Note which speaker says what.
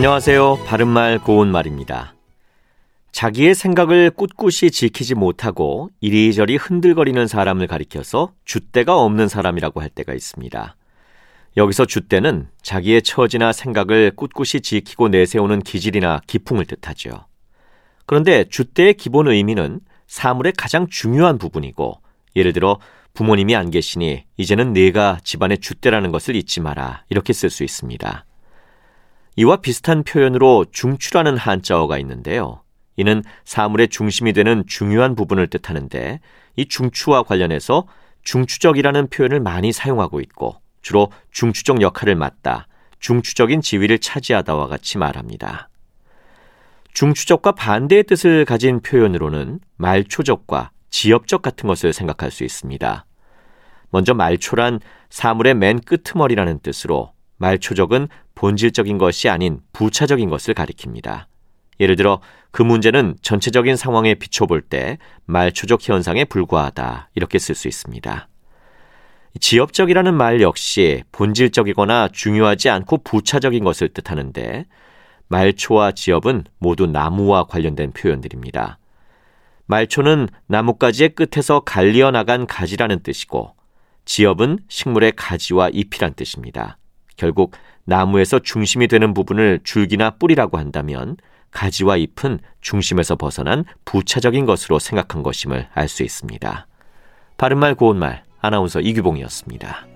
Speaker 1: 안녕하세요. 바른말 고운말입니다. 자기의 생각을 꿋꿋이 지키지 못하고 이리저리 흔들거리는 사람을 가리켜서 줏대가 없는 사람이라고 할 때가 있습니다. 여기서 줏대는 자기의 처지나 생각을 꿋꿋이 지키고 내세우는 기질이나 기풍을 뜻하죠. 그런데 줏대의 기본 의미는 사물의 가장 중요한 부분이고 예를 들어 부모님이 안 계시니 이제는 내가 집안의 줏대라는 것을 잊지 마라 이렇게 쓸 수 있습니다. 이와 비슷한 표현으로 중추라는 한자어가 있는데요. 이는 사물의 중심이 되는 중요한 부분을 뜻하는데 이 중추와 관련해서 중추적이라는 표현을 많이 사용하고 있고 주로 중추적 역할을 맡다, 중추적인 지위를 차지하다와 같이 말합니다. 중추적과 반대의 뜻을 가진 표현으로는 말초적과 지엽적 같은 것을 생각할 수 있습니다. 먼저 말초란 사물의 맨 끄트머리라는 뜻으로 말초적은 본질적인 것이 아닌 부차적인 것을 가리킵니다. 예를 들어 그 문제는 전체적인 상황에 비춰볼 때 말초적 현상에 불과하다 이렇게 쓸 수 있습니다. 지엽적이라는 말 역시 본질적이거나 중요하지 않고 부차적인 것을 뜻하는데 말초와 지엽은 모두 나무와 관련된 표현들입니다. 말초는 나뭇가지의 끝에서 갈리어 나간 가지라는 뜻이고 지엽은 식물의 가지와 잎이란 뜻입니다. 결국 나무에서 중심이 되는 부분을 줄기나 뿌리라고 한다면 가지와 잎은 중심에서 벗어난 부차적인 것으로 생각한 것임을 알 수 있습니다. 바른말 고운말 아나운서 이규봉이었습니다.